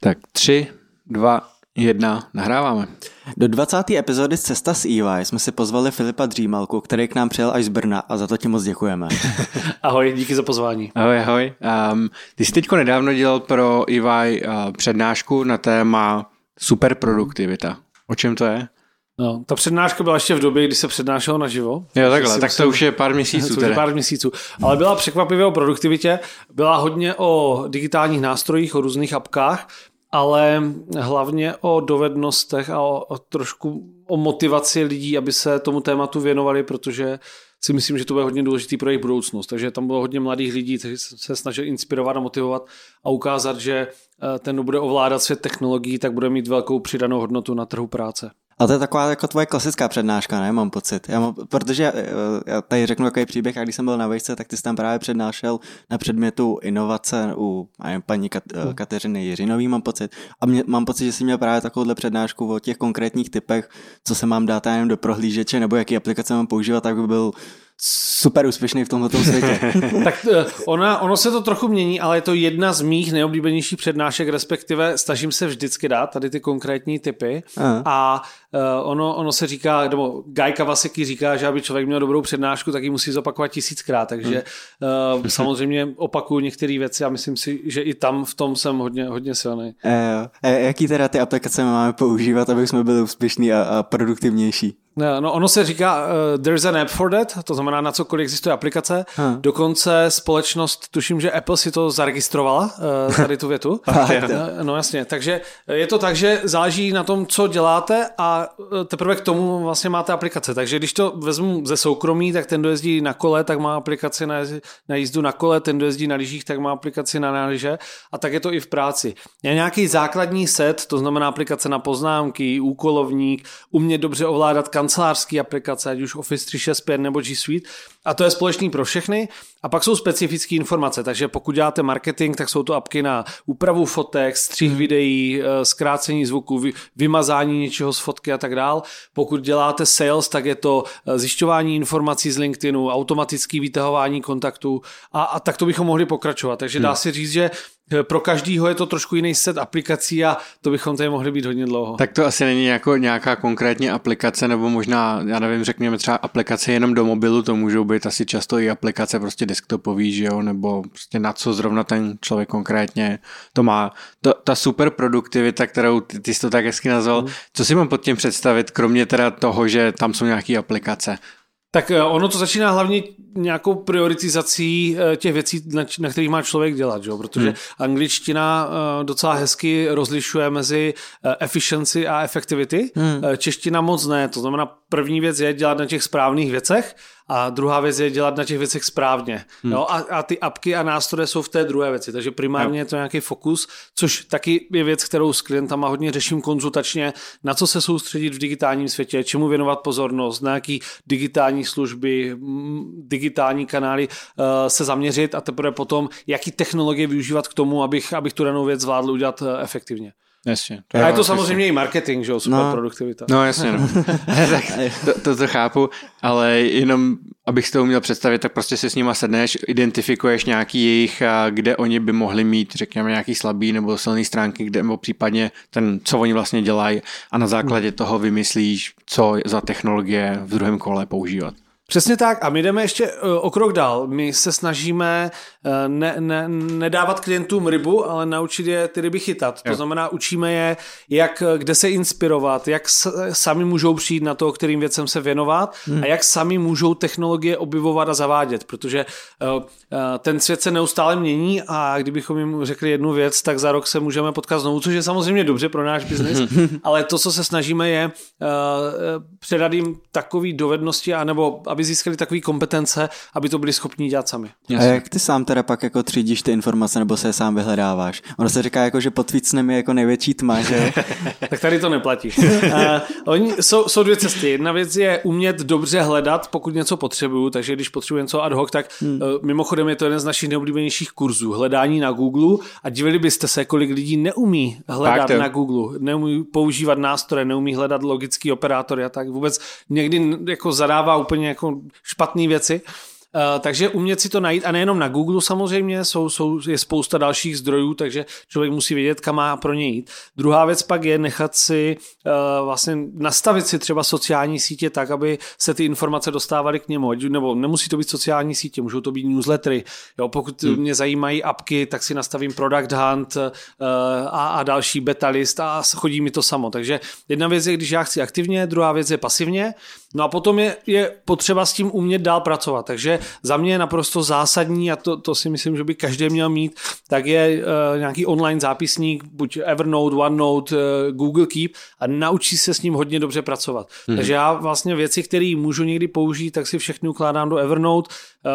Tak tři, dva, jedna, nahráváme. Do 20. epizody z Cesta s EY jsme si pozvali Filipa Dřímalku, který k nám přijel až z Brna a za to ti moc děkujeme. ahoj, díky za pozvání. Ahoj, ahoj. Um, ty jsi teďko nedávno dělal pro EY uh, přednášku na téma superproduktivita. O čem to je? No, ta přednáška byla ještě v době, kdy se přednášelo naživo. Jo, takhle, tak to už je pár měsíců. To je pár měsíců. Ale byla překvapivě o produktivitě, byla hodně o digitálních nástrojích, o různých apkách, ale hlavně o dovednostech a o, o trošku o motivaci lidí, aby se tomu tématu věnovali, protože si myslím, že to bude hodně důležitý pro jejich budoucnost. Takže tam bylo hodně mladých lidí, kteří se snažili inspirovat a motivovat a ukázat, že eh, ten, kdo bude ovládat svět technologií, tak bude mít velkou přidanou hodnotu na trhu práce. Ale to je taková jako tvoje klasická přednáška, ne? Mám pocit. Já mám, protože eh, já tady řeknu takový příběh, a když jsem byl na vejce, tak ty jsi tam právě přednášel na předmětu inovace u paní Kat, hmm. Kateřiny Jiřinový, mám pocit. A mě, mám pocit, že jsi měl právě takovouhle přednášku o těch konkrétních typech, co se mám dát jenom do prohlížeče, nebo jaký aplikace mám používat, tak by byl super úspěšný v tomto světě. tak eh, ona, ono se to trochu mění, ale je to jedna z mých nejoblíbenějších přednášek, respektive snažím se vždycky dát tady ty konkrétní typy. Aha. A uh, ono, ono se říká, nebo Guy Kawasaki říká, že aby člověk měl dobrou přednášku, tak ji musí zopakovat tisíckrát. Takže uh, samozřejmě opakuju některé věci a myslím si, že i tam v tom jsem hodně, hodně silný. E, e, jaký teda ty aplikace máme používat, aby jsme byli úspěšní a, a produktivnější? No, ono se říká, uh, there's an app for that, to znamená, na cokoliv existuje aplikace. Hmm. Dokonce společnost, tuším, že Apple si to zaregistrovala, uh, tady tu větu. no, no jasně, takže je to tak, že záleží na tom, co děláte a teprve k tomu vlastně máte aplikace. Takže když to vezmu ze soukromí, tak ten, kdo jezdí na kole, tak má aplikaci na, na jízdu na kole, ten, kdo jezdí na lyžích, tak má aplikaci na náliže a tak je to i v práci. Je nějaký základní set, to znamená aplikace na poznámky, úkolovník, umět dobře ovládat kancelářské aplikace, ať už Office 365 nebo G Suite. A to je společný pro všechny. A pak jsou specifické informace, takže pokud děláte marketing, tak jsou to apky na úpravu fotek, střih videí, eh, zkrácení zvuku, vymazání něčeho z fotky a tak dál. Pokud děláte sales, tak je to eh, zjišťování informací z LinkedInu, automatický vytahování kontaktů a, a tak to bychom mohli pokračovat. Takže dá hmm. se říct, že pro každýho je to trošku jiný set aplikací a to bychom tady mohli být hodně dlouho. Tak to asi není jako nějaká konkrétní aplikace, nebo možná, já nevím, řekněme třeba aplikace jenom do mobilu, to můžou být asi často i aplikace prostě desktopový, že jo, nebo prostě na co zrovna ten člověk konkrétně to má. To, ta super produktivita, kterou ty, ty jsi to tak hezky nazval, hmm. co si mám pod tím představit, kromě teda toho, že tam jsou nějaké aplikace? Tak eh, ono to začíná hlavně nějakou prioritizací eh, těch věcí, na, kterých má člověk dělat, že? protože hmm. angličtina eh, docela hezky rozlišuje mezi efficiency a effectivity. Hmm. Čeština moc ne, to znamená první věc je dělat na těch správných věcech a druhá věc je dělat na těch věcech správně. Hmm. Jo? A, a ty apky a nástroje jsou v té druhé věci, takže primárně je to nějaký fokus, což taky je věc, kterou s klientama hodně řeším konzultačně, na co se soustředit v digitálním světě, čemu věnovat pozornost, na jaký digitální služby, digitální kanály uh, se zaměřit a teprve potom, jaký technologie využívat k tomu, abych, abych tu danou věc zvládl udělat uh, efektivně. Jasně. To a je to samozřejmě i marketing, že jo, super no. produktivita. No jasně, no. tak to, to, to chápu, ale jenom abych si to uměl představit, tak prostě si s nima sedneš, identifikuješ nějaký jejich, kde oni by mohli mít, řekněme, nějaký slabý nebo silný stránky, kde, nebo případně ten, co oni vlastně dělají a na základě toho vymyslíš, co za technologie v druhém kole používat. Přesně tak a my jdeme ještě eh, o krok dál. My se snažíme eh, ne, ne, nedávat klientům rybu, ale naučit je ty ryby chytat. Jo. To znamená, učíme je, jak, eh, kde se inspirovat, jak sami můžou přijít na to, kterým věcem se věnovat hmm. a jak sami můžou technologie objevovat a zavádět, protože ten svět se neustále mění a kdybychom jim řekli jednu věc, tak za rok se můžeme potkat znovu, což je samozřejmě dobře pro náš biznis, ale to, co se snažíme, je předat jim takové dovednosti, anebo aby získali takové kompetence, aby to byli schopni dělat sami. A jak ty sám teda pak jako třídíš ty informace nebo se je sám vyhledáváš? Ono se říká jako, že pod vícnem je jako největší tma, že? tak tady to neplatí. uh, oni, jsou, jsou dvě cesty. Jedna věc je umět dobře hledat, pokud něco potřebuju, takže když potřebuji něco ad hoc, tak hmm. uh, mimochodem je to jeden z našich nejoblíbenějších kurzů. Hledání na Google a divili byste se, kolik lidí neumí hledat na Google, neumí používat nástroje, neumí hledat logický operátory a tak vůbec někdy jako zadává úplně jako špatné věci. takže umět si to najít a nejenom na Google samozřejmě, jsou, jsou, je spousta dalších zdrojů, takže člověk musí vědět, kam má pro ně jít. Druhá věc pak je nechat si uh, vlastně nastavit si třeba sociální sítě tak, aby se ty informace dostávaly k němu, nebo nemusí to být sociální sítě, můžou to být newslettery. Jo, pokud hmm. mě zajímají apky, tak si nastavím Product Hunt uh, a, a další beta list a chodí mi to samo. Takže jedna věc je, když já chci aktivně, druhá věc je pasivně. No a potom je, je potřeba s tím umět dál pracovat. Takže za mě je naprosto zásadní, a to, to si myslím, že by každý měl mít, tak je uh, nějaký online zápisník, buď Evernote, OneNote, uh, Google Keep a naučí se s ním hodně dobře pracovat. Mm-hmm. Takže já vlastně věci, které můžu někdy použít, tak si všechny ukládám do Evernote.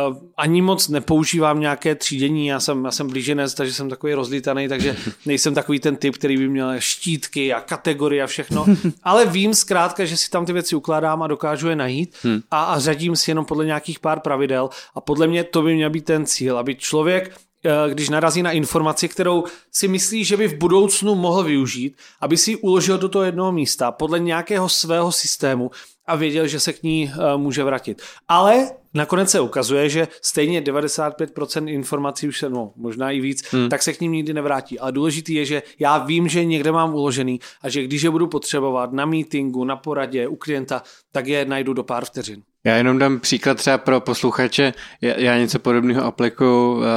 Uh, ani moc nepoužívám nějaké třídění, já jsem, já jsem blíženec, takže jsem takový rozlítaný, takže nejsem takový ten typ, který by měl štítky a kategorie a všechno, ale vím zkrátka, že si tam ty věci ukládám a dokážu je najít hmm. a, a řadím si jenom podle nějakých pár pravidel a podle mě to by měl být ten cíl, aby člověk eh, když narazí na informaci, kterou si myslí, že by v budoucnu mohl využít, aby si ji uložil do toho jednoho místa podle nějakého svého systému a věděl, že se k ní uh, může vrátit. Ale nakonec se ukazuje, že stejně 95% informací už se, no možná i víc, hmm. tak se k ním nikdy nevrátí. Ale důležitý je, že já vím, že někde mám uložený a že když je budu potřebovat na meetingu, na poradě, u klienta, tak je najdu do pár vteřin. Já jenom dám příklad třeba pro posluchače. Já něco podobného aplikuju eh,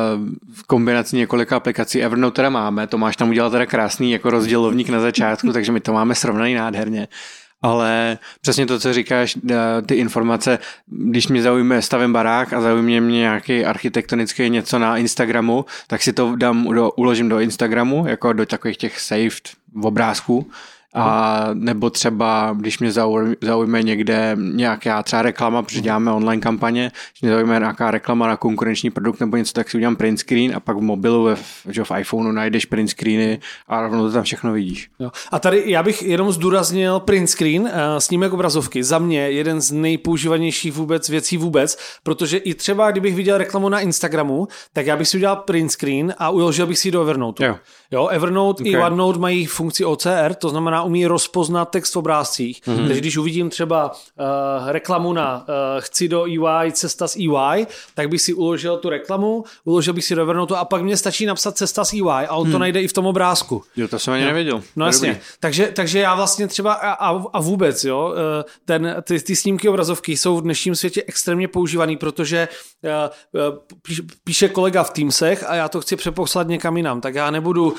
v kombinaci několika aplikací. Evernote teda máme, to máš tam udělat teda krásný jako rozdělovník na začátku, takže my to máme srovnaný nádherně. Ale přesně to, co říkáš, eh, ty informace, když mě zaujme stavím barák a zaujme mě nějaký architektonický něco na Instagramu, tak si to dám do, uložím do Instagramu, jako do takových těch saved obrázků a nebo třeba, když mě zaujme někde nějaká třeba reklama, protože děláme online kampaně, když mě zaujme nějaká reklama na konkurenční produkt nebo něco, tak si udělám print screen a pak v mobilu, ve, že v iPhoneu najdeš print screeny a rovnou to tam všechno vidíš. Jo. A tady já bych jenom zdůraznil print screen, uh, snímek obrazovky. Za mě jeden z nejpoužívanějších vůbec věcí vůbec, protože i třeba, kdybych viděl reklamu na Instagramu, tak já bych si udělal print screen a uložil bych si ji do Evernote. Jo. Jo, Evernote okay. i OneNote mají funkci OCR, to znamená umí rozpoznat text v obrázcích. Mm-hmm. Takže když uvidím třeba uh, reklamu na uh, chci do EY, cesta z EY, tak bych si uložil tu reklamu, uložil bych si do Evernote a pak mě stačí napsat cesta z EY a on hmm. to najde i v tom obrázku. Jo, to jsem ani nevěděl. No jasně. Takže, takže já vlastně třeba a, a vůbec, jo, eh, ten, ty, ty snímky obrazovky jsou v dnešním světě extrémně používaný, protože píše, píše kolega v Teamsech a já to chci přeposlat někam jinam, tak já nebudu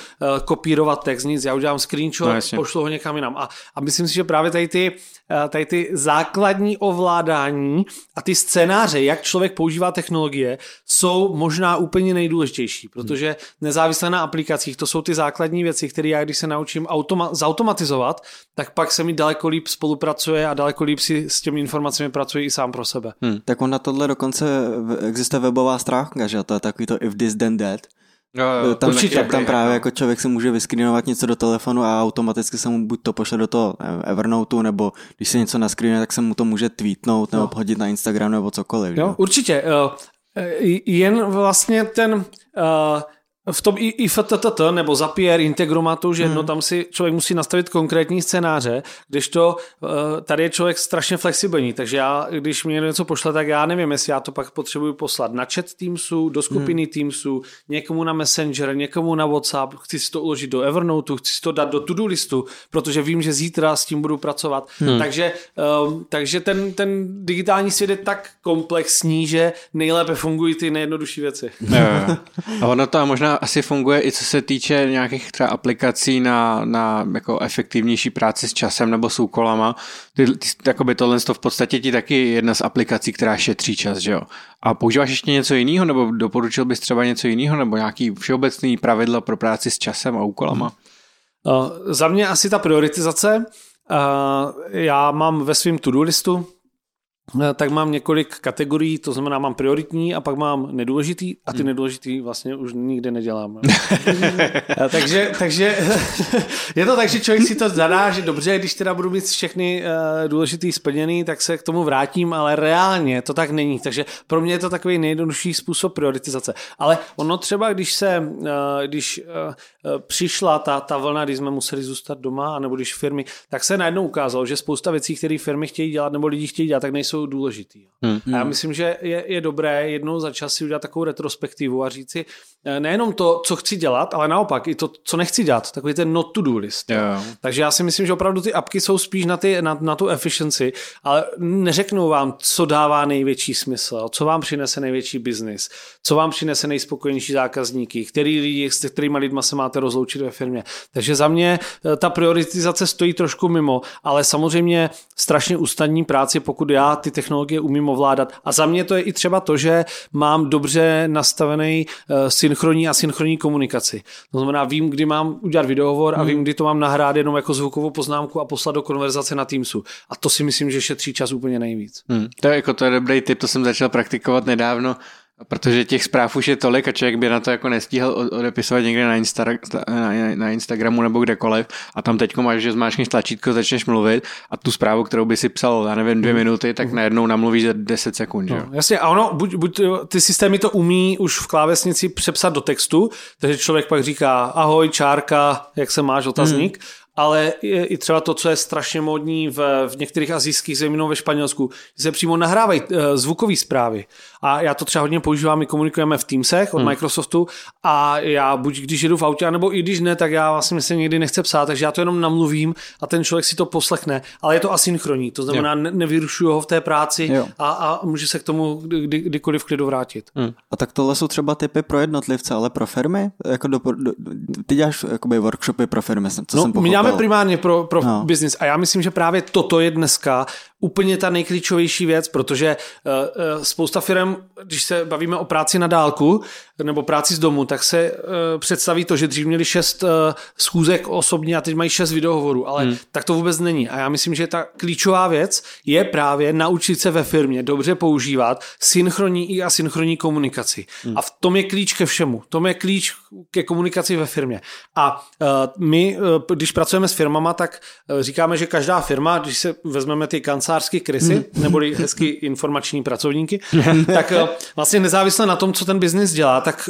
kopírovat text, nic, já udělám screenshot, no, pošlu ho někam jinam. A, a myslím si, že právě tady ty, eh, tady ty základní ovládání a ty scénáře, jak člověk používá technologie, jsou možná úplně nejdůležitější, protože nezávisle na aplikacích, to jsou ty základní věci, které já, když se naučím automa- zautomatizovat, tak pak se mi daleko líp spolupracuje a daleko líp si s těmi informacemi pracuje i sám pro sebe. Hmm. Tak on na tohle dokonce existuje webová stránka, že to je takový to if this then that, Jo, jo, tam, určitě. Tam právě jako člověk si může vyskrínovat něco do telefonu a automaticky se mu buď to pošle do toho Evernoteu, nebo když se něco naskrínuje, tak se mu to může tweetnout nebo hodit na Instagram nebo cokoliv. Jo, určitě. Jen vlastně ten uh, v tom i, FTTT nebo Zapier, Integromatu, že hmm. no, tam si člověk musí nastavit konkrétní scénáře, když to eh, tady je člověk strašně flexibilní, takže já, když mi něco pošle, tak já nevím, jestli já to pak potřebuji poslat na chat Teamsu, do skupiny hmm. Teamsu, někomu na Messenger, někomu na WhatsApp, chci si to uložit do Evernote, chci si to dát do to-do listu, protože vím, že zítra s tím budu pracovat. Hmm. Takže, um, takže ten, ten digitální svět je tak komplexní, že nejlépe fungují ty nejjednodušší věci. A ono to možná asi funguje i co se týče nějakých třeba aplikací na, na jako efektivnější práci s časem nebo s úkolama. Ty, ty, jakoby tohle to v podstatě ti taky jedna z aplikací, která šetří čas, že jo? A používáš ještě něco jiného, nebo doporučil bys třeba něco jiného, nebo nějaký všeobecný pravidla pro práci s časem a úkolama? Uh, za mě asi ta prioritizace. Uh, já mám ve svém to-do listu tak mám několik kategorií, to znamená mám prioritní a pak mám nedůležitý a ty hmm. nedůležitý vlastně už nikde nedělám. Eh, takže, takže je to tak, že člověk si to zadá, že dobře, když teda budu mít všechny uh, důležitý splněný, tak se k tomu vrátím, ale reálně to tak není. Takže pro mě je to takový nejjednodušší způsob prioritizace. Ale ono třeba, když se, uh, když uh, přišla ta, ta vlna, když jsme museli zůstat doma, nebo když firmy, tak se najednou ukázalo, že spousta věcí, které firmy chtějí dělat nebo lidi chtějí dělat, tak nejsou jsou důležitý. Hmm. A já myslím, že je, je dobré jednou za čas si udělat takovou retrospektivu a říct si eh, nejenom to, co chci dělat, ale naopak i to, co nechci dělat. Takový ten not to do list. Yeah. Takže já si myslím, že opravdu ty apky jsou spíš na, ty, na, na tu efficiency, ale neřeknou vám, co dává největší smysl, co vám přinese největší biznis, co vám přinese nejspokojenější zákazníky, který lidi, s kterými lidma se máte rozloučit ve firmě. Takže za mě eh, ta prioritizace stojí trošku mimo, ale samozřejmě strašně ústavní práci, pokud já ty technologie umím ovládat. A za mě to je i třeba to, že mám dobře nastavený eh, synchronní a synchronní komunikaci. To znamená, vím, kdy mám udělat videohovor a vím, hmm. kdy to mám nahrát jenom jako zvukovou poznámku a poslat do konverzace na Teamsu. A to si myslím, že šetří čas úplně nejvíc. Hmm. To je jako to je dobrý tip, to jsem začal praktikovat nedávno Protože těch zpráv už je tolik a člověk by na to jako nestíhal odepisovat někde na, Insta, na, na Instagramu nebo kdekoliv a tam teď máš, že zmáčkneš tlačítko, začneš mluvit a tu zprávu, kterou by si psal, já nevím, dvě mhm. minuty, tak mhm. najednou namluvíš za 10 sekund. No, jasně, a ono, buď, buď ty systémy to umí už v klávesnici přepsat do textu, takže člověk pak říká ahoj, čárka, jak se máš, otazník, hmm ale i třeba to, co je strašně módní v, v některých azijských zemích, ve Španělsku, že se přímo nahrávají uh, zvukové zprávy. A já to třeba hodně používám, my komunikujeme v Teamsech od hmm. Microsoftu a já buď když jedu v autě, nebo i když ne, tak já vlastně se někdy nechce psát, takže já to jenom namluvím a ten člověk si to poslechne. Ale je to asynchronní, to znamená, ne, nevyrušuju ho v té práci a, a může se k tomu kdy, kdykoliv v klidu vrátit. Hmm. A tak tohle jsou třeba typy pro jednotlivce, ale pro firmy? Jako do, do, ty děláš jakoby workshopy pro firmy, co no, jsem pochopil děláme primárně pro, pro no. business a já myslím, že právě toto je dneska úplně ta nejklíčovější věc, protože uh, uh, spousta firm, když se bavíme o práci na dálku nebo práci z domu, tak se uh, představí to, že dřív měli šest schůzek osobně a teď mají šest videohovorů, ale hmm. tak to vůbec není. A já myslím, že ta klíčová věc je právě naučit se ve firmě dobře používat synchronní i asynchronní komunikaci. Hmm. A v tom je klíč ke všemu. tom je klíč ke komunikaci ve firmě. A my, když pracujeme s firmama, tak říkáme, že každá firma, když se vezmeme ty kanceláře, kancelářské krysy, hmm. neboli hezky informační pracovníky, tak eh, vlastně nezávisle na tom, co ten biznis dělá, tak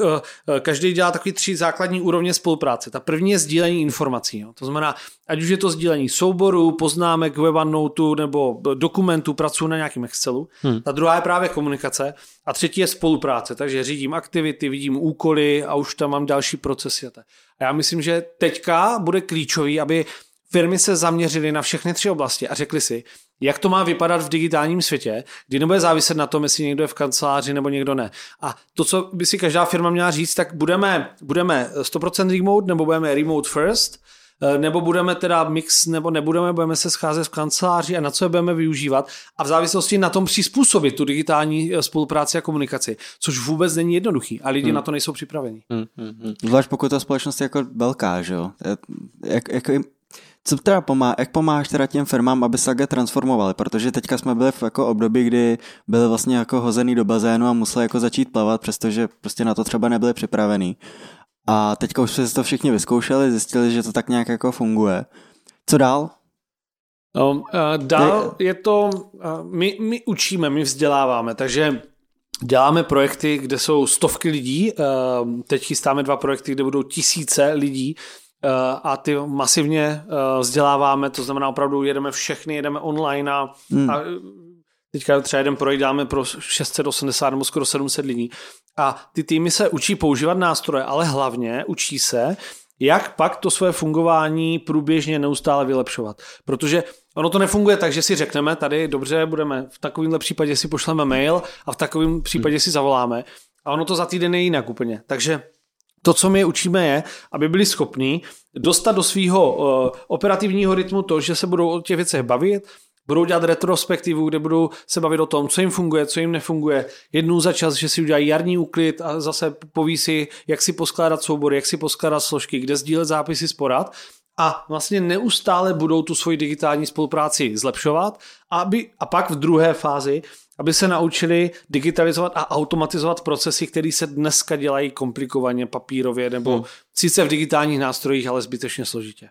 eh, každý dělá takový tři základní úrovně spolupráce. Ta první je sdílení informací. Jo. To znamená, ať už je to sdílení souborů, poznámek, web noteu nebo dokumentů, pracuji na nějakém Excelu. Hmm. Ta druhá je právě komunikace a třetí je spolupráce, takže řídím aktivity, vidím úkoly a už tam mám další procesy. A já myslím, že teďka bude klíčový, aby firmy se zaměřily na všechny tři oblasti a řekli si, jak to má vypadat v digitálním světě, kdy nebude záviset na tom, jestli někdo je v kanceláři nebo někdo ne. A to, co by si každá firma měla říct, tak budeme, budeme 100% remote nebo budeme remote first, eh, nebo budeme teda mix, nebo nebudeme, budeme se scházet v kanceláři a na co je budeme využívat a v závislosti na tom přizpůsobit tu digitální eh, spolupráci a komunikaci, což vůbec není jednoduchý a lidi hmm. na to nejsou připraveni. Hmm, hmm, hmm. Zvlášť pokud ta společnost je jako velká, že jo? Jak, jako co teda pomá, jak pomáháš teda těm firmám, aby se také transformovali? Protože teďka jsme byli v jako období, kdy byli vlastně jako hozený do bazénu a museli jako začít plavat, přestože prostě na to třeba nebyli připravený. A teďka už se to všichni vyzkoušeli, zjistili, že to tak nějak jako funguje. Co dál? No, uh, dál je to, uh, my, my učíme, my vzděláváme, takže Děláme projekty, kde jsou stovky lidí, teď chystáme dva projekty, kde budou tisíce lidí Eh, a ty masivně eh, vzděláváme, to znamená opravdu jedeme všechny, jedeme online a, hmm. a teďka třeba jeden projekt dáme pro 680 nebo skoro 700 lidí a ty týmy se učí používat nástroje, ale hlavně učí se, jak pak to své fungování průběžně neustále vylepšovat. Protože ono to nefunguje tak, že si řekneme tady, dobře, budeme v takovémhle případě si pošleme mail a v takovém případě si zavoláme. A ono to za týden je jinak úplně. Takže to, co my učíme, je, aby byli schopní dostat do svého uh, operativního rytmu to, že se budou o těch věcech bavit, budou dělat retrospektivu, kde budou se bavit o tom, co jim funguje, co jim nefunguje. Jednou za čas, že si udělají jarní úklid a zase poví si, jak si poskládat soubory, jak si poskládat složky, kde sdílet zápisy z porad a vlastně neustále budou tu svoji digitální spolupráci zlepšovat, aby, a pak v druhé fázi aby se naučili digitalizovat a automatizovat procesy, které se dneska dělají komplikovaně, papírově nebo hmm. sice v digitálních nástrojích, ale zbytečně složitě.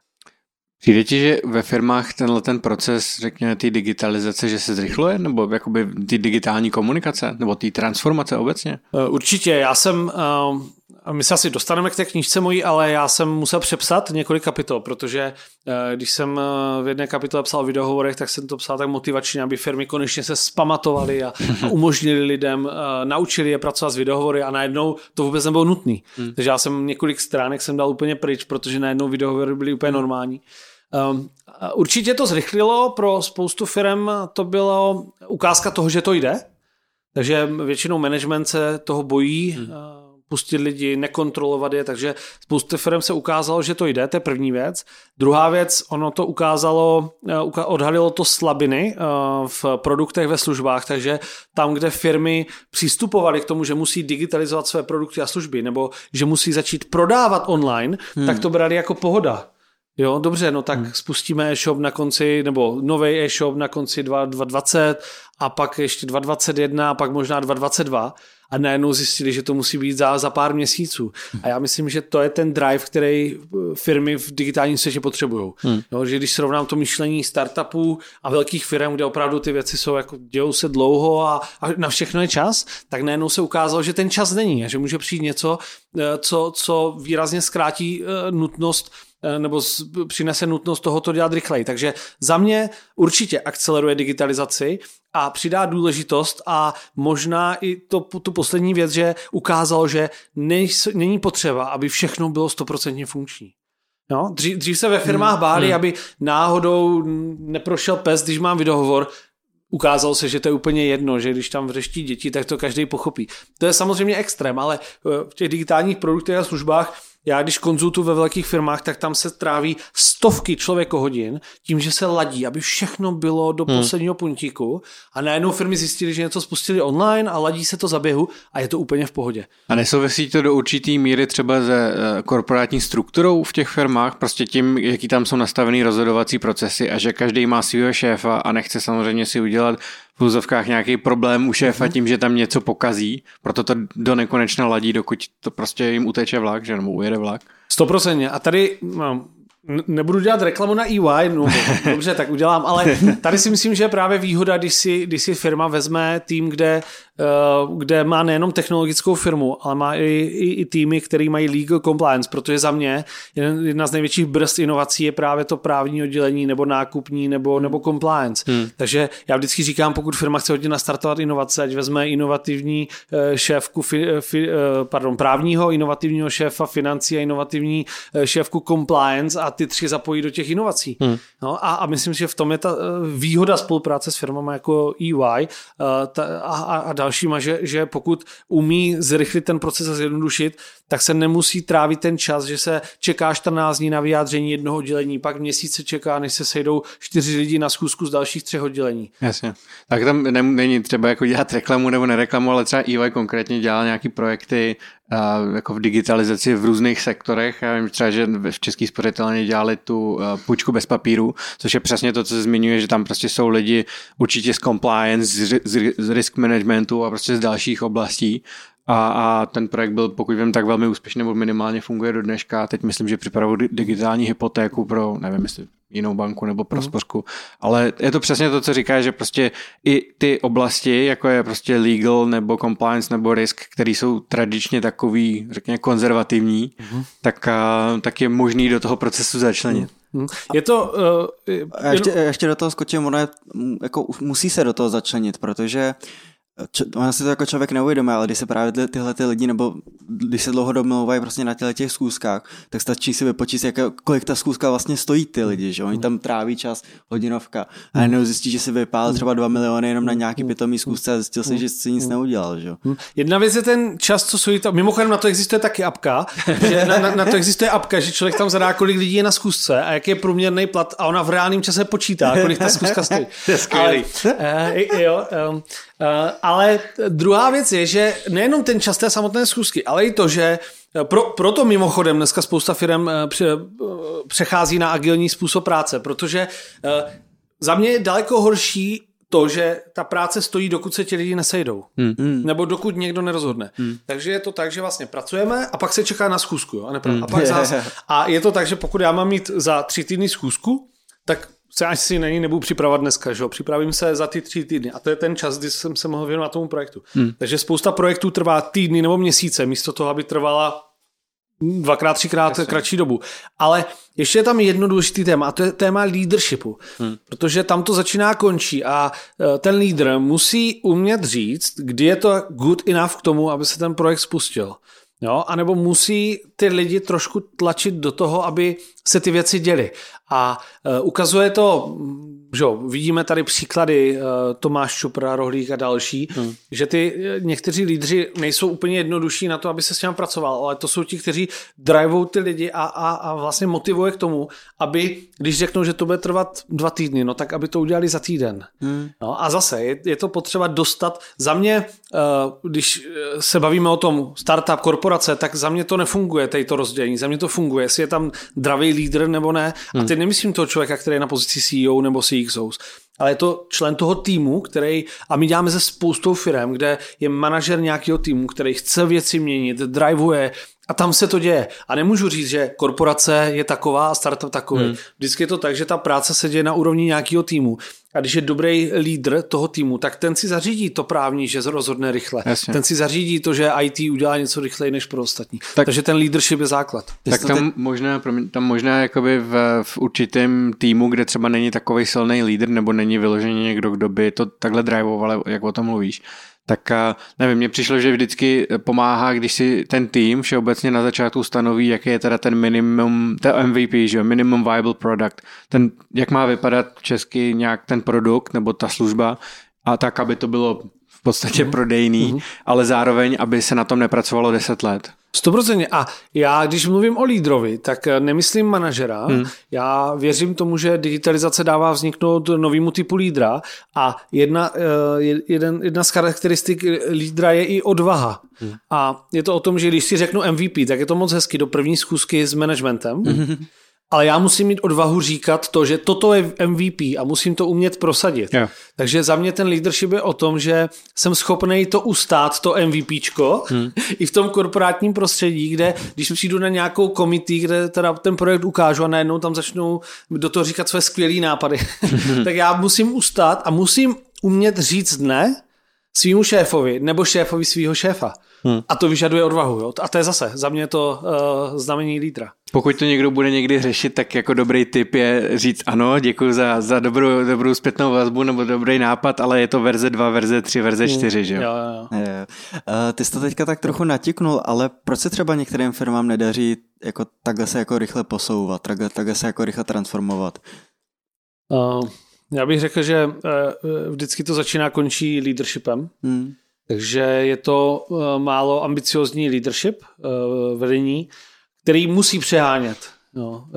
Přijde ti, že ve firmách tenhle ten proces, řekněme, ty digitalizace, že se zrychluje, nebo jakoby ty digitální komunikace, nebo ty transformace obecně? Eh, určitě, já jsem uh, my se asi dostaneme k té knížce mojí, ale já jsem musel přepsat několik kapitol, protože uh, když jsem uh, v jedné kapitole psal o videohovorech, tak jsem to psal tak motivačně, aby firmy konečně se spamatovaly a, a umožnili lidem, uh, naučili je pracovat s videohovory a najednou to vůbec nebylo nutné. Hmm. Takže já jsem několik stránek jsem dal úplně pryč, protože najednou videohovory byly úplně normální. Um, určitě to zrychlilo pro spoustu firm, to bylo ukázka toho, že to jde, takže většinou management se toho bojí, hmm. Pustit lidi, nekontrolovat je, takže spoustu firm se ukázalo, že to jde, to je první věc. Druhá věc, ono to ukázalo, eh, odhalilo to slabiny eh, v produktech ve službách, takže tam, kde firmy přistupovaly k tomu, že musí digitalizovat své produkty a služby, nebo že musí začít prodávat online, hmm. tak to brali jako pohoda. Jo, dobře, no tak hmm. spustíme e-shop na konci, nebo nový e-shop na konci 2020 a pak ještě 2021 a pak možná 2022 a najednou zjistili, že to musí být za, za pár měsíců. A já myslím, že to je ten drive, který eh, firmy v digitálním světě potřebují. Hmm. No, že když srovnám to myšlení startupů a velkých firm, kde opravdu ty věci jsou jako dějou se dlouho a, a na všechno je čas, tak najednou se ukázalo, že ten čas není a že může přijít něco, eh, co, co výrazně zkrátí eh, nutnost nebo přinese nutnost tohoto dělat rychleji. Takže za mě určitě akceleruje digitalizaci a přidá důležitost a možná i to, tu poslední věc, že ukázalo, že nejs, není potřeba, aby všechno bylo stoprocentně funkční. No, dřív, dřív se ve firmách hmm, báli, hmm. aby náhodou neprošel pes, když mám videohovor, ukázalo se, že to je úplně jedno, že když tam vřeští děti, tak to každý pochopí. To je samozřejmě extrém, ale v těch digitálních produktech a službách já když konzultuju ve velkých firmách, tak tam se tráví stovky hodin tím, že se ladí, aby všechno bylo do hmm. posledního puntíku a najednou firmy zjistili, že něco spustili online a ladí se to za běhu a je to úplně v pohodě. A nesouvisí to do určitý míry třeba se eh, korporátní strukturou v těch firmách, prostě tím, jaký tam jsou nastavený rozhodovací procesy a že každý má svého šéfa a nechce samozřejmě si udělat v úzovkách nějaký problém u šéfa mm-hmm. tím, že tam něco pokazí, proto to do nekonečna ladí, dokud to prostě jim uteče vlak, že nebo ujede vlak. Stoprocentně. A tady no, nebudu dělat reklamu na EY, no dobře, tak udělám, ale tady si myslím, že je právě výhoda, když si, když si firma vezme tým, kde Eh, kde má nejenom technologickou firmu, ale má i, i, i týmy, které mají legal compliance, protože za mě jedna z největších brzd inovací je právě to právní oddělení nebo nákupní nebo, nebo compliance. Hmm. Takže já vždycky říkám, pokud firma chce hodně nastartovat inovace, ať vezme inovativní eh, šéfku fi, fi, eh, pardon, právního, inovativního šéfa financí a inovativní šéfku compliance a ty tři zapojí do těch inovací. Hmm. No a, a myslím, že v tom je ta výhoda spolupráce s firmama jako EY ta, a, a, a další dalšíma, že, že pokud umí zrychlit ten proces a zjednodušit, tak se nemusí trávit ten čas, že se čeká 14 dní na vyjádření jednoho oddělení, pak měsíc se čeká, než se sejdou čtyři lidi na schůzku z dalších třech oddělení. Jasně. Tak tam není třeba jako dělat reklamu nebo nereklamu, ale třeba EY konkrétně dělá nějaký projekty jako v digitalizaci v různých sektorech. Já vím třeba, že v Český spořitelně dělali tu půjčku bez papíru, což je přesně to, co se zmiňuje, že tam prostě jsou lidi určitě z compliance, z, z risk managementu a prostě z dalších oblastí. A, a ten projekt byl, pokud vím, tak velmi úspěšný, nebo minimálně funguje do dneška. Teď myslím, že připravují digitální hypotéku pro, nevím, jestli jinou banku nebo pro mhm. spořku. Ale je to přesně to, co říká, že prostě i ty oblasti, jako je prostě legal nebo compliance nebo risk, který jsou tradičně takový, řekněme, konzervativní, uh-huh. tak, tak je možný do toho procesu začlenit. Uh-huh. Je to... Uh, je... ještě, ještě do toho skočím, ono je, jako musí se do toho začlenit, protože uh, Č- on si to jako člověk neuvědomí, ale když se právě ty, tyhle ty lidi, nebo když se dlouho domlouvají prostě na těle těch schůzkách, tak stačí si vypočíst, jak, kolik ta schůzka vlastně stojí ty lidi, že oni tam tráví čas, hodinovka a najednou zjistí, že si vypál třeba 2 miliony jenom na nějaký pitomý schůzce a zjistil si, že si nic neudělal, že Jedna věc je ten čas, co jsou to, mimochodem na to existuje taky apka, že na, na, na, to existuje apka, že člověk tam zadá, kolik lidí je na schůzce a jaký je průměrný plat a ona v reálném čase počítá, kolik ta schůzka stojí. to je skvělý. Ale, uh, jo, um, ale druhá věc je, že nejenom ten čas té samotné schůzky, ale i to, že eh, pro, proto mimochodem dneska spousta firm eh, pře, přechází na agilní způsob práce, protože za mě je daleko horší to, že ta práce stojí, dokud se ti lidi nesejdou. Hmm. hmm. Nebo dokud někdo nerozhodne. Hmm. Takže je to tak, že vlastně pracujeme a pak se čeká na schůzku. Jo? A, nepra- hmm. a, pak zás, a je to tak, že pokud já mám mít za tři týdny schůzku, tak se asi není nebudu připravovat dneska, že jo? připravím se za ty tři týdny a to je ten čas, kdy jsem se mohl věnovat tomu projektu. Hmm. Takže spousta projektů trvá týdny nebo měsíce, místo toho, aby trvala dvakrát, třikrát Jasně. kratší dobu. Ale ještě je tam jedno důležité téma a to je téma leadershipu. Hmm. Protože tam to začíná končí a e, ten lídr musí umět říct, kdy je to good enough k tomu, aby se ten projekt spustil. Jo? A nebo musí ty lidi trošku tlačit do toho, aby se ty věci děly. A uh, ukazuje to, že vidíme tady příklady uh, Tomáš Čupra, Rohlík a další, hmm. že ty uh, někteří lídři nejsou úplně jednodušší na to, aby se s těm pracoval, ale to jsou ti, kteří drivou ty lidi a, a, a vlastně motivuje k tomu, aby, když řeknou, že to bude trvat dva týdny, no tak aby to udělali za týden. Hmm. No a zase je, je to potřeba dostat. Za mě, když se bavíme o tom startup korporace, tak za mě to nefunguje, tady to rozdělení. Za mě to funguje, jestli je tam dravý lídr nebo ne. Hmm. A teď nemyslím toho člověka, který je na pozici CEO nebo CXOs, ale je to člen toho týmu, který, a my děláme ze spoustou firm, kde je manažer nějakého týmu, který chce věci měnit, drivuje, a tam se to děje. A nemůžu říct, že korporace je taková a startup takový. Hmm. Vždycky je to tak, že ta práce se děje na úrovni nějakého týmu. A když je dobrý lídr toho týmu, tak ten si zařídí to právní, že rozhodne rychle. Jasně. Ten si zařídí to, že IT udělá něco rychleji než pro ostatní. Tak, Takže ten leadership je základ. Tak tam teď... možná, tam možná jakoby v, v určitém týmu, kde třeba není takový silný lídr, nebo není vyloženě někdo, kdo by to takhle driveoval, jak o tom mluvíš, tak eh, nevím, mně přišlo, že vždycky pomáhá, když si ten tým všeobecně na začátku stanoví, jaký je teda ten minimum, ten MVP, že minimum viable product, ten, jak má vypadat česky nějak ten produkt nebo ta služba a tak, aby to bylo v podstatě mm-hmm. prodejný, mm-hmm. ale zároveň, aby se na tom nepracovalo 10 let. 100%. A já, když mluvím o lídrovi, tak eh, nemyslím manažera. Hmm. Já věřím tomu, že digitalizace dává vzniknout novýmu typu lídra a jedna, eh, jeden, jedna z charakteristik lídra je i odvaha. Hmm. A je to o tom, že když si řeknu MVP, tak je to moc hezky do první schůzky s managementem. Hmm ale já musím mít odvahu říkat to, že toto je MVP a musím to umět prosadit. Yeah. Takže za mě ten leadership je o tom, že jsem schopný to ustát, to MVPčko, hmm. i v tom korporátním prostředí, kde když přijdu na nějakou komity, kde teda ten projekt ukážu a najednou tam začnou do toho říkat své skvělé nápady, tak já musím ustát a musím umět říct ne svýmu šéfovi nebo šéfovi svého šéfa. Hmm. A to vyžaduje odvahu. Jo? A to je zase za mě to uh, znamení lídra. Pokud to někdo bude někdy řešit, tak jako dobrý tip je říct ano, děkuji za, za dobrou, dobrou zpětnou vazbu nebo dobrý nápad, ale je to verze 2, verze 3, verze 4, hmm. že jo? jo, jo. jo. Uh, ty jsi to teďka tak trochu natiknul, ale proč se třeba některým firmám nedaří jako takhle se jako rychle posouvat, takhle, takhle se jako rychle transformovat? Uh, já bych řekl, že uh, vždycky to začíná končí leadershipem. Hmm. Takže je to uh, málo ambiciozní leadership, uh, vedení, který musí přehánět. No,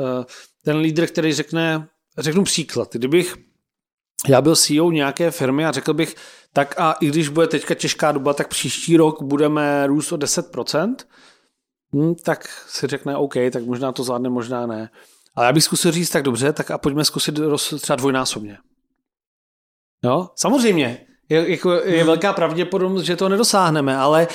ten lídr, který řekne, řeknu příklad, kdybych já byl CEO nějaké firmy a řekl bych, tak a i když bude teďka těžká doba, tak příští rok budeme růst o 10%, hm, tak si řekne OK, tak možná to zvládne, možná ne. Ale já bych zkusil říct tak dobře, tak a pojďme zkusit třeba dvojnásobně. No, samozřejmě, je, jako, je hmm. velká pravděpodobnost, že to nedosáhneme, ale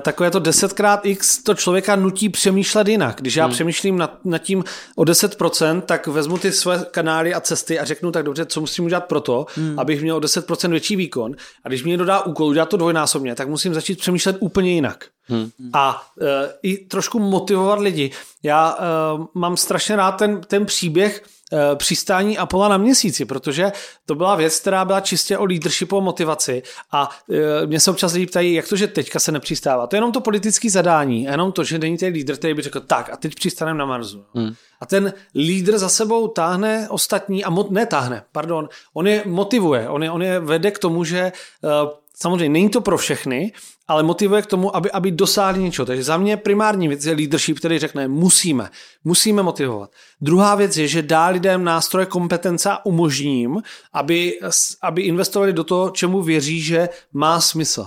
takové to 10x x to člověka nutí přemýšlet jinak. Když já hmm. přemýšlím nad, nad tím o 10%, tak vezmu ty své kanály a cesty a řeknu tak dobře, co musím udělat pro to, hmm. abych měl o 10% větší výkon. A když mi dodá úkol udělat to dvojnásobně, tak musím začít přemýšlet úplně jinak. Hmm. A uh, i trošku motivovat lidi. Já uh, mám strašně rád ten, ten příběh, Eh, přistání Apola na měsíci, protože to byla věc, která byla čistě o leadershipu a motivaci a eh, mě se občas lidi ptají, jak to, že teďka se nepřistává. To je jenom to politické zadání, jenom to, že není ten lídr, který by řekl, tak a teď přistaneme na Marsu. Hmm. A ten lídr za sebou táhne ostatní a mo- netáhne, pardon, on je motivuje, on je, on je vede k tomu, že uh, samozřejmě není to pro všechny, ale motivuje k tomu, aby, aby dosáhli něčeho. Takže za mě primární věc je leadership, který řekne, musíme, musíme motivovat. Druhá věc je, že dá lidem nástroje kompetence a umožním, aby, aby investovali do toho, čemu věří, že má smysl.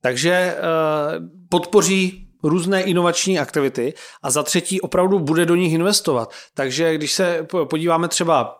Takže eh, podpoří různé inovační aktivity a za třetí opravdu bude do nich investovat. Takže když se podíváme třeba,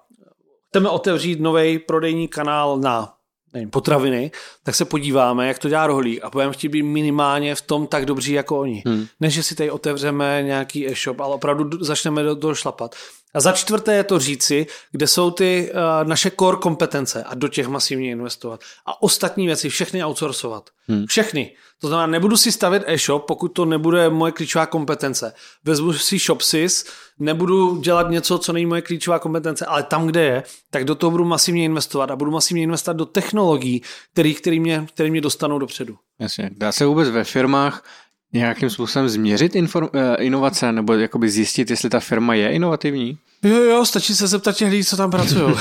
chceme otevřít nový prodejní kanál na nevím, potraviny, tak se podíváme, jak to dělá rohlík a budeme chtít být minimálně v tom tak dobří jako oni. Hmm. Ne, že si tady otevřeme nějaký e-shop, ale opravdu začneme do toho šlapat. A za čtvrté je to říci, kde jsou ty uh, naše core kompetence a do těch masivně investovat. A ostatní věci všechny outsourcovat. Hmm. Všechny. To znamená, nebudu si stavět e-shop, pokud to nebude moje klíčová kompetence. Vezmu si ShopSys, nebudu dělat něco, co není moje klíčová kompetence, ale tam, kde je, tak do toho budu masivně investovat a budu masivně investovat do technologií, který, který, mě, který mě dostanou dopředu. Jasně. Dá se vůbec ve firmách nějakým způsobem změřit inform, eh, inovace nebo jakoby zjistit, jestli ta firma je inovativní? Jo, jo, stačí se zeptat těch lidí, co tam pracují.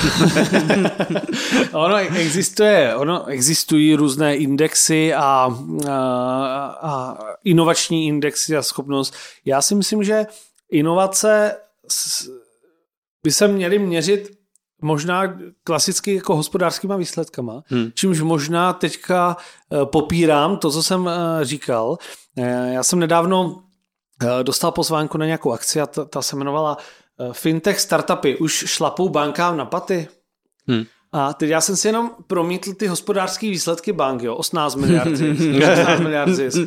ono existuje, ono existují různé indexy a, a, a inovační indexy a schopnost. Já si myslím, že inovace by se měly měřit možná klasicky jako hospodářskýma výsledkama, hmm. čímž možná teďka eh, popírám to, co jsem eh, říkal. Eh, já jsem nedávno dostal pozvánku na nějakou akci a ta, ta se jmenovala Fintech startupy už šlapou bankám na paty. Hmm. A teď já jsem si jenom promítl ty hospodářské výsledky bank, jo, 18 miliard, 18 miliard zisk.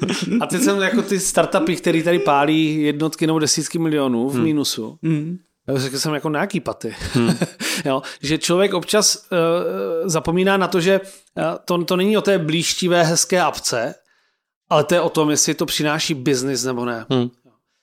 A teď jsem jako ty startupy, které tady pálí jednotky nebo desítky milionů v hmm. mínusu. Hmm. Řekl jsem jako na jaký paty. Hmm. jo, že člověk občas uh, zapomíná na to, že uh, to, to není o té blížtivé hezké apce, ale to je o tom, jestli to přináší biznis nebo ne. Hmm.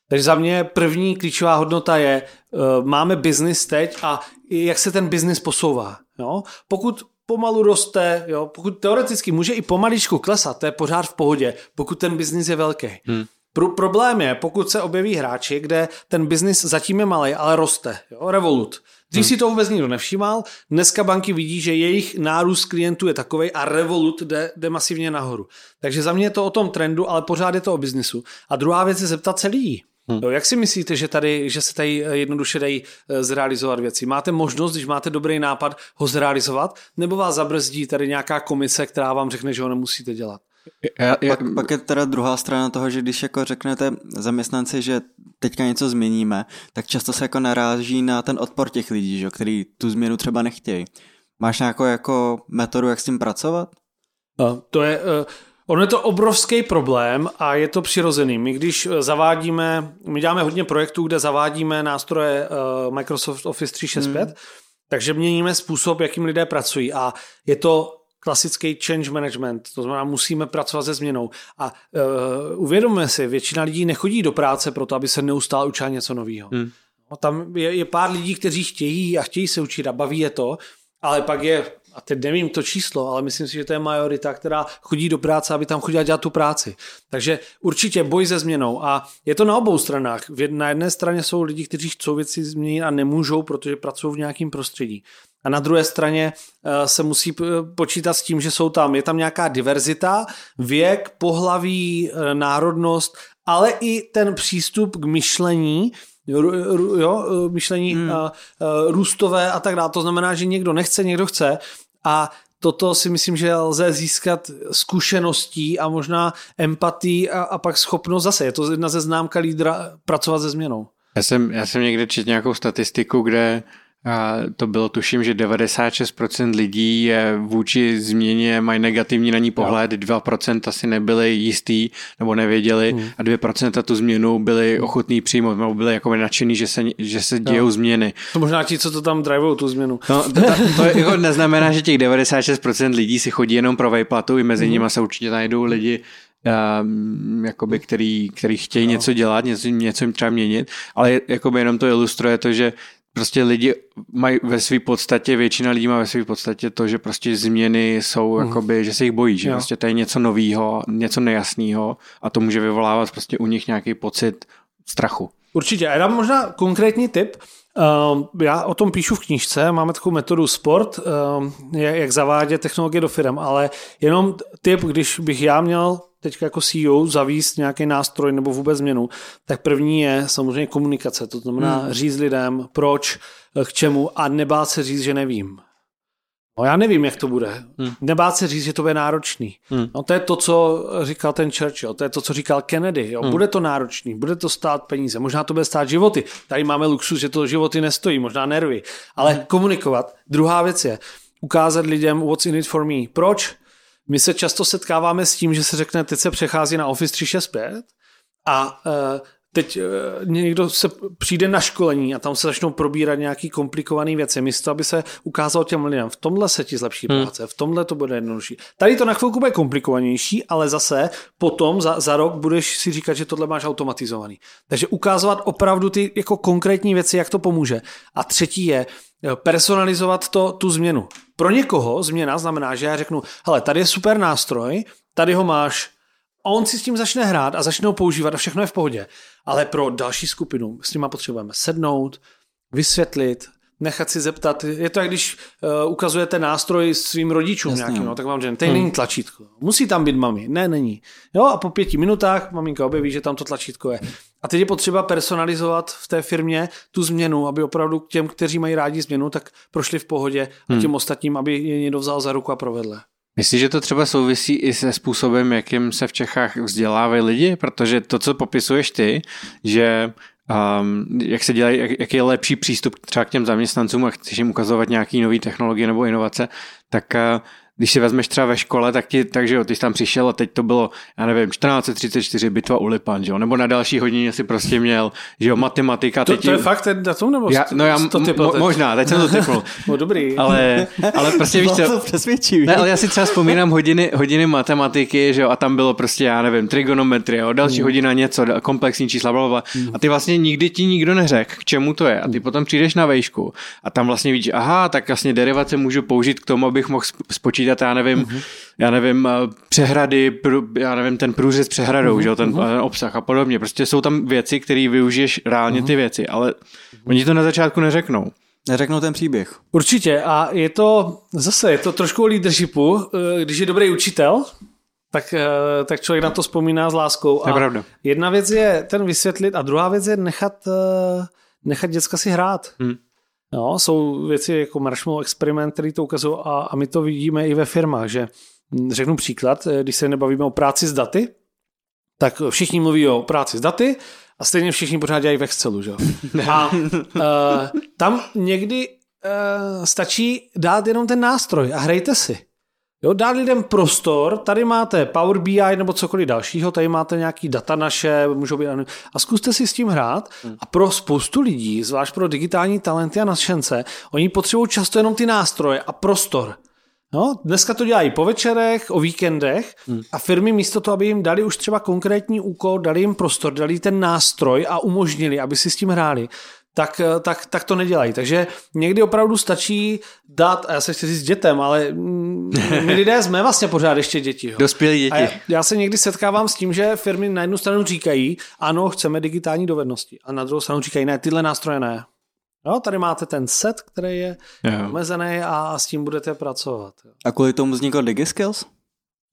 Takže za mě první klíčová hodnota je, uh, máme biznis teď a jak se ten biznis posouvá. Jo? Pokud pomalu roste, jo? pokud teoreticky může i pomaličku klesat, to je pořád v pohodě, pokud ten biznis je velký. Hmm. Pro, problém je, pokud se objeví hráči, kde ten biznis zatím je malý, ale roste. Jo? Revolut. Dřív hmm. si to vůbec nikdo nevšímal, dneska banky vidí, že jejich nárůst klientů je takový a Revolut jde, jde masivně nahoru. Takže za mě je to o tom trendu, ale pořád je to o biznisu. A druhá věc je zeptat se lidí. Hmm. Jak si myslíte, že, tady, že se tady jednoduše dají eh, zrealizovat věci? Máte možnost, když máte dobrý nápad, ho zrealizovat, nebo vás zabrzdí tady nějaká komise, která vám řekne, že ho nemusíte dělat? Já, já, pak, pak je teda druhá strana toho, že když jako řeknete zaměstnanci, že teďka něco změníme, tak často se jako naráží na ten odpor těch lidí, že, který tu změnu třeba nechtějí. Máš nějakou jako metodu, jak s tím pracovat? No, to je, uh, ono je to obrovský problém a je to přirozený. My když zavádíme, my děláme hodně projektů, kde zavádíme nástroje uh, Microsoft Office 365, hmm. takže měníme způsob, jakým lidé pracují a je to klasický change management, to znamená, musíme pracovat se změnou. A uh, uvědomíme si, většina lidí nechodí do práce proto, aby se neustále učila něco nového. Hmm. No, tam je, je pár lidí, kteří chtějí a chtějí se učit a baví je to, ale pak je a teď nevím to číslo, ale myslím si, že to je majorita, která chodí do práce, aby tam chodila dělat tu práci. Takže určitě boj se změnou a je to na obou stranách. Na jedné straně jsou lidi, kteří chcou věci změnit a nemůžou, protože pracují v nějakém prostředí. A na druhé straně eh, se musí počítat s tím, že jsou tam, je tam nějaká diverzita, věk, pohlaví, eh, národnost, ale i ten přístup k myšlení, jo, eh, myšlení hmm. růstové a tak dále. To znamená, že někdo nechce, někdo chce a toto si myslím, že lze získat zkušeností a možná empatí a, a pak schopnost zase. Je to jedna ze známka lídra pracovat se změnou. Já jsem, já jsem někde četl nějakou statistiku, kde a to bylo tuším, že 96% lidí je vůči změně mají negativní na ní pohled, 2% asi nebyli jistý nebo nevěděli hmm. a 2% tu změnu byli hmm. ochotní přijmout, nebo byli jako nadšený, že se, že se dějou no. změny. To možná ti, co to tam drivou, tu změnu. No, to, to, to jako neznamená, že těch 96% lidí si chodí jenom pro vejplatu, i mezi hmm. nimi se určitě najdou lidi, um, jakoby, který, který chtějí no. něco dělat, něco, něco jim třeba měnit, ale jakoby jenom to ilustruje to, že prostě lidi mají ve své podstatě, většina lidí má ve své podstatě to, že prostě změny jsou, mm. jakoby, že se jich bojí, že jo. prostě to je něco nového, něco nejasného a to může vyvolávat prostě u nich nějaký pocit strachu. Určitě. A já dám možná konkrétní tip. Uh, já o tom píšu v knížce, máme takovou metodu sport, uh, jak zavádět technologie do firm, ale jenom tip, když bych já měl teď jako CEO zavíst nějaký nástroj nebo vůbec změnu, tak první je samozřejmě komunikace. To znamená hmm. říct lidem, proč, k čemu a nebát se říct, že nevím. No já nevím, jak to bude. Hmm. Nebát se říct, že to bude náročný. Hmm. No to je to, co říkal ten Churchill, to je to, co říkal Kennedy. Jo. Hmm. Bude to náročný, bude to stát peníze, možná to bude stát životy. Tady máme luxus, že to životy nestojí, možná nervy. Ale hmm. komunikovat. Druhá věc je ukázat lidem, what's in it for me. Proč? My se často setkáváme s tím, že se řekne, teď se přechází na Office 365 a uh, teď uh, někdo se přijde na školení a tam se začnou probírat nějaký komplikované věci, místo aby se ukázalo těm lidem, v tomhle se ti zlepší hmm. práce, v tomhle to bude jednodušší. Tady to na chvilku bude komplikovanější, ale zase potom za, za rok budeš si říkat, že tohle máš automatizovaný. Takže ukázovat opravdu ty jako konkrétní věci, jak to pomůže. A třetí je, eh, personalizovat to, tu změnu. Pro někoho změna znamená, že já řeknu, hele, tady je super nástroj, tady ho máš, a on si s tím začne hrát a začne ho používat a všechno je v pohodě. Ale pro další skupinu s nima potřebujeme sednout, vysvětlit, nechat si zeptat. Je to jak když uh, ukazujete nástroj svým rodičům Jasně, nějakým, no, tak vám že tady hmm. není tlačítko. Musí tam být mami. Ne, není. Jo, a po pěti minutách maminka objeví, že tam to tlačítko je. A teď je potřeba personalizovat v té firmě tu změnu, aby opravdu těm, kteří mají rádi změnu, tak prošli v pohodě a hmm. těm hmm. ostatním, aby je někdo vzal za ruku a provedl. Myslíš, že to třeba souvisí i se způsobem, jakým se v Čechách vzdělávají lidi? Protože to, co popisuješ ty, že um, jak se dělají, jak, jaký je lepší přístup třeba k těm zaměstnancům a chceš jim ukazovat nějaké nové technologie nebo inovace, tak uh, když si vezmeš třeba ve škole, tak ti, takže jo, ty jsi tam přišel a teď to bylo, já nevím, 1434 bitva u Lipan, že jo, nebo na další hodině si prostě měl, že jo, matematika. To, teď to je fakt ten datum, nebo já, no já, to mo, možná, teď jsem to typnul. no dobrý. Ale, ale prostě víš co, ne, ale já si třeba vzpomínám hodiny, hodiny matematiky, že jo, a tam bylo prostě, já nevím, trigonometrie, jo, další mm. hodina něco, komplexní čísla, blablabla. Mm. A ty vlastně nikdy ti nikdo neřekl, k čemu to je. A ty potom přijdeš na vejšku a tam vlastně víš, aha, tak vlastně derivace můžu použít k tomu, abych mohl spočítat spočítat, já nevím, uh-huh. já nevím, eh, přehrady, prů, já nevím, ten průřez přehradou, uh-huh. že, ten uh-huh. obsah a podobně. Prostě jsou tam věci, které využiješ reálně uh-huh. ty věci, ale uh-huh. oni to na začátku neřeknou. Neřeknou ten příběh. Určitě a je to zase, je to trošku o leadershipu, eh, když je dobrý učitel, tak, eh, tak člověk na to vzpomíná s láskou. A pravda. jedna věc je ten vysvětlit a druhá věc je nechat, nechat děcka si hrát. Hmm. No, jsou věci jako marshmallow experiment, který to ukazují a, a my to vidíme i ve firmách, že hm, řeknu příklad, eh, když se nebavíme o práci s daty, tak všichni mluví o práci s daty a stejně všichni pořád dělají v Excelu, že? A uh, tam někdy uh, stačí dát jenom ten nástroj a hrajte si. Jo, dát lidem prostor, tady máte Power BI nebo cokoliv dalšího, tady máte nějaký data naše, můžou být a zkuste si s tím hrát hmm. a pro spoustu lidí, zvlášť pro digitální talenty a nadšence, oni potřebují často jenom ty nástroje a prostor. No, dneska to dělají po večerech, o víkendech hmm. a firmy místo toho, aby jim dali už třeba konkrétní úkol, dali jim prostor, dali ten nástroj a umožnili, aby si s tím hráli, tak, eh, tak, tak to nedělají. Takže někdy opravdu stačí dát, a já se chci říct dětem, ale mm, my lidé jsme vlastně pořád ještě děti. Dospělí děti. já, já se někdy setkávám s tím, že firmy na jednu stranu říkají, ano, chceme digitální dovednosti, a na druhou stranu říkají, ne, tyhle nástroje ne. No, tady máte ten set, který je omezený a s tím budete pracovat. A kvůli tomu vznikl DigiSkills?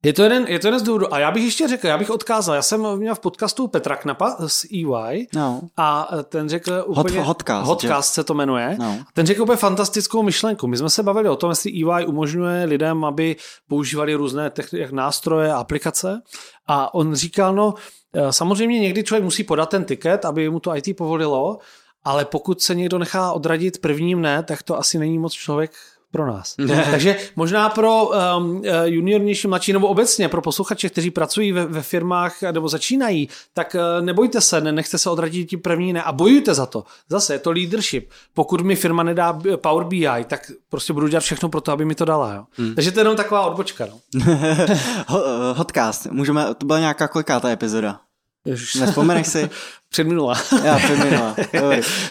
Je to, jeden, je to jeden z důvodů. A já bych ještě řekl, já bych odkázal, já jsem měl v podcastu Petra Knapa z EY no. a ten řekl úplně... Hot, hotcast. Hotcast se to jmenuje. No. Ten řekl úplně fantastickou myšlenku. My jsme se bavili o tom, jestli EY umožňuje lidem, aby používali různé techn- nástroje a aplikace. A on říkal, no eh, samozřejmě někdy člověk musí podat ten tiket, aby mu to IT povolilo, ale pokud se někdo nechá odradit prvním ne, tak to asi není moc člověk pro nás. Ne. Takže možná pro um, eh, juniornější, mladší nebo obecně pro posluchače, kteří pracují ve, ve firmách nebo začínají, tak uh, nebojte se, ne, nechte se odradit ti první ne a bojujte za to. Zase je to leadership. Pokud mi firma nedá Power BI, tak prostě budu dělat všechno pro to, aby mi to dala. Jo. Hmm. Takže to je jenom taková odbočka. No. Hotcast, můžeme, to byla nějaká kolikátá epizoda? Nespomeneš si? Předminula. Já, předminula.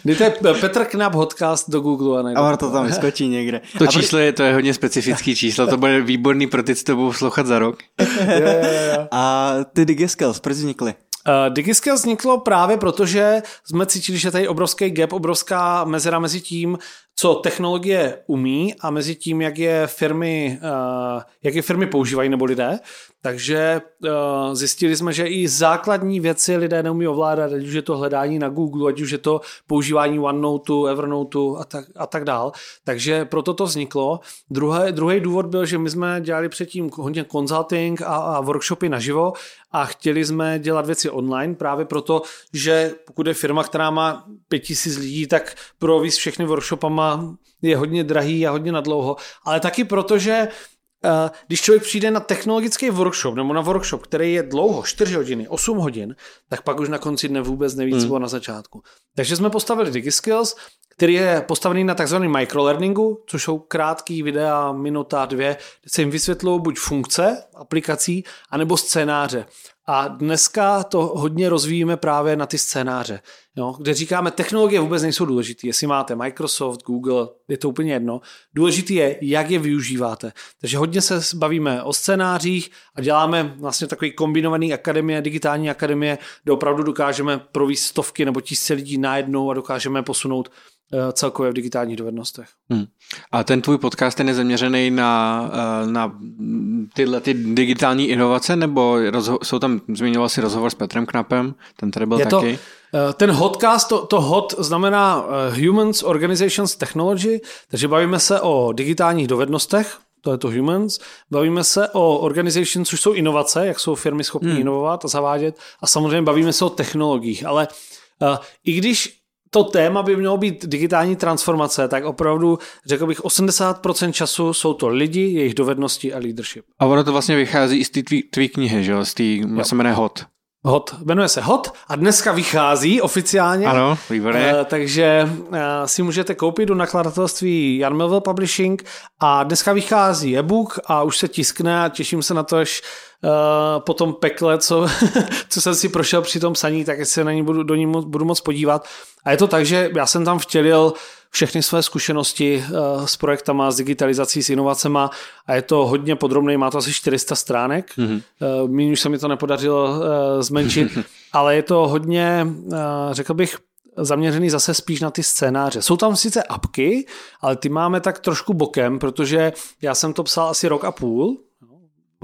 Dejte Petr Knap podcast do Google a najdete. A to tam vyskočí někde. To a číslo je, to je hodně specifický číslo, to bude výborný pro ty, co to budou slouchat za rok. je, je, je. A ty Digiskills, proč vznikly? Uh, DigiScale vzniklo právě proto, že jsme cítili, že tady obrovský gap, obrovská mezera mezi tím, co technologie umí a mezi tím, jak je firmy, uh, jak je firmy používají nebo lidé. Takže uh, zjistili jsme, že i základní věci lidé neumí ovládat, ať už je to hledání na Google, ať už je to používání OneNote, Evernote a tak, a tak dál. Takže proto to vzniklo. Druhý, druhý důvod byl, že my jsme dělali předtím hodně consulting a, a workshopy naživo a chtěli jsme dělat věci online právě proto, že pokud je firma, která má 5000 lidí, tak pro všechny workshopama je hodně drahý a hodně nadlouho, ale taky proto, že když člověk přijde na technologický workshop nebo na workshop, který je dlouho, 4 hodiny, 8 hodin, tak pak už na konci dne vůbec neví, co hmm. na začátku. Takže jsme postavili DigiSkills, který je postavený na takzvaném microlearningu, což jsou krátký videa, minuta, dvě, kde se jim vysvětlují buď funkce aplikací, anebo scénáře. A dneska to hodně rozvíjíme právě na ty scénáře, jo, kde říkáme, technologie vůbec nejsou důležité. Jestli máte Microsoft, Google, je to úplně jedno. Důležitý je, jak je využíváte. Takže hodně se bavíme o scénářích a děláme vlastně takový kombinovaný akademie, digitální akademie, kde opravdu dokážeme províst stovky nebo tisíce lidí najednou a dokážeme posunout celkově v digitálních dovednostech. Hmm. A ten tvůj podcast je zaměřený na, eh, na tyhle ty digitální inovace, nebo rozho- jsou tam, zmiňoval si rozhovor s Petrem Knapem, ten tady byl je taky. To, eh, ten hotcast, to, to hot znamená Humans, Organizations, Technology, takže bavíme se o digitálních dovednostech, to je to humans. Bavíme se o organizations, což jsou inovace, jak jsou firmy schopny hmm. inovovat a zavádět. A samozřejmě bavíme se o technologiích, ale uh, i když to téma by mělo být digitální transformace, tak opravdu řekl bych 80% času jsou to lidi, jejich dovednosti a leadership. A ono to vlastně vychází i z té tvý knihy, že? Z té, se jmenuje HOT. Hot, jmenuje se Hot a dneska vychází oficiálně. Ano, výborně. Uh, takže uh, si můžete koupit do nakladatelství Jan Melville Publishing a dneska vychází e-book a už se tiskne a těším se na to, až uh, po tom pekle, co, co jsem si prošel při tom psaní, tak se na ní budu, do ní budu moc podívat. A je to tak, že já jsem tam vtělil všechny své zkušenosti uh, s projektama, s digitalizací, s inovacema a je to hodně podrobné, má to asi 400 stránek. Mm-hmm. Uh, Míň už se mi to nepodařilo uh, zmenšit, ale je to hodně, řekl bych, zaměřený zase spíš na ty scénáře. Jsou tam sice apky, ale ty máme tak trošku bokem, protože já jsem to psal asi rok a půl,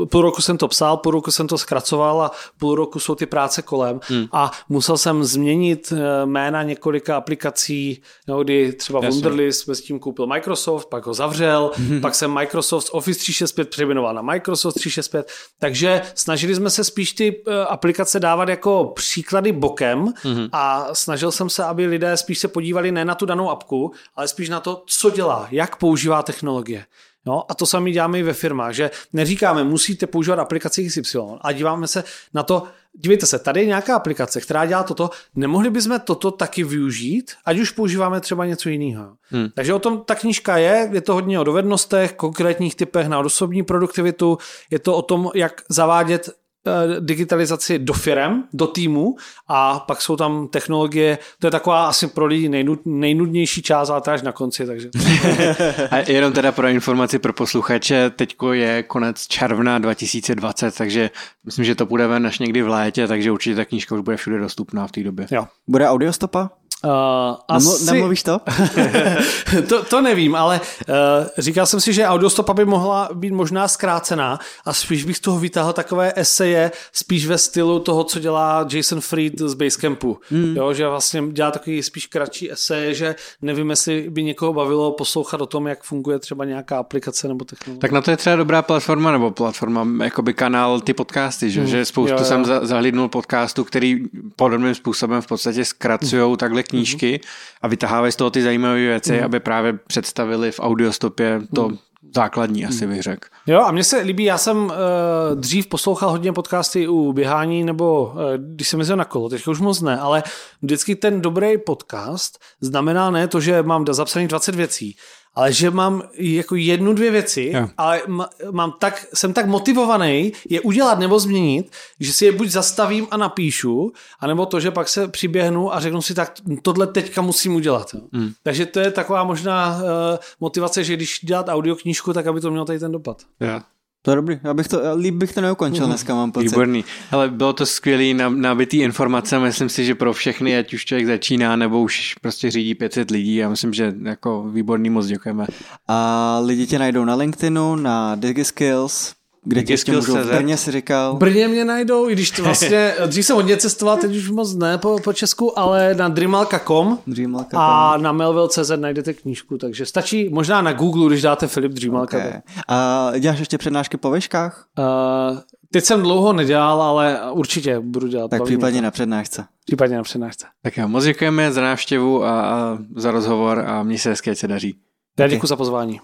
půl roku jsem to psal, půl roku jsem to zkracoval a půl roku jsou ty práce kolem hmm. a musel jsem změnit eh, jména několika aplikací, no, kdy třeba Jasně. Wunderlist s tím koupil Microsoft, pak ho zavřel, hmm. pak jsem Microsoft Office 365 přejmenoval na Microsoft 365, takže snažili jsme se spíš ty eh, aplikace dávat jako příklady bokem hmm. a snažil jsem se, aby lidé spíš se podívali ne na tu danou apku, ale spíš na to, co dělá, jak používá technologie. No, a to sami děláme i ve firmách, že neříkáme, musíte používat aplikaci XY, a díváme se na to, dívejte se, tady je nějaká aplikace, která dělá toto, nemohli bychom toto taky využít, ať už používáme třeba něco jiného. Hmm. Takže o tom ta knížka je, je to hodně o dovednostech, konkrétních typech na osobní produktivitu, je to o tom, jak zavádět digitalizaci do firem, do týmu a pak jsou tam technologie, to je taková asi pro lidi nejnud, nejnudnější část, ale to až na konci, takže. a jenom teda pro informaci pro posluchače, teďko je konec června 2020, takže myslím, že to bude ven až někdy v létě, takže určitě ta knížka už bude všude dostupná v té době. Jo. Bude audiostopa? Uh, asi... Nemluvíš to? to? To nevím, ale uh, říkal jsem si, že audiostopa by mohla být možná zkrácená a spíš bych z toho vytáhl takové eseje, spíš ve stylu toho, co dělá Jason Fried z Basecampu. Hmm. Jo, že vlastně dělá takový spíš kratší eseje, že nevím, jestli by někoho bavilo poslouchat o tom, jak funguje třeba nějaká aplikace nebo technologie. Tak na to je třeba dobrá platforma nebo platforma, jakoby kanál ty podcasty, že, hmm. že spoustu jo, jo. jsem zahlídnul podcastu, který podobným způsobem v podstatě zkracují hmm. takhle knížky mm-hmm. a vytahávají z toho ty zajímavé věci, mm-hmm. aby právě představili v audiostopě to mm. základní, asi bych řekl. Jo, a mně se líbí, já jsem uh, dřív poslouchal hodně podcasty u běhání, nebo uh, když jsem jezdil na kolo, teď už moc ne, ale vždycky ten dobrý podcast znamená ne to, že mám zapsaných 20 věcí, ale že mám jako jednu, dvě věci, yeah. ale mám tak, jsem tak motivovaný je udělat nebo změnit, že si je buď zastavím a napíšu, anebo to, že pak se přiběhnu a řeknu si, tak tohle teďka musím udělat. Mm. Takže to je taková možná uh, motivace, že když dělat audioknížku, tak aby to mělo tady ten dopad. Yeah. To je dobrý, já bych to, líp bych to neukončil mm. dneska, mám pocit. Výborný, ale bylo to skvělý, nabitý informace, myslím si, že pro všechny, ať už člověk začíná, nebo už prostě řídí 500 lidí, já myslím, že jako výborný, moc děkujeme. A lidi tě najdou na LinkedInu, na DigiSkills, kde tě ještě můžou v Brně si říkal? Brně mě najdou, i když to vlastně, dřív jsem hodně cestoval, teď už moc ne po, po Česku, ale na dreamalka.com a na melville.cz najdete knížku, takže stačí možná na Google, když dáte Filip Dreamalka. Okay. A děláš ještě přednášky po veškách? Uh, teď jsem dlouho nedělal, ale určitě budu dělat. Tak případně na přednášce. Případně na přednášce. Tak jo, moc děkujeme za návštěvu a, a za rozhovor a mě se hezky, se daří. Já děkuji okay. za pozvání.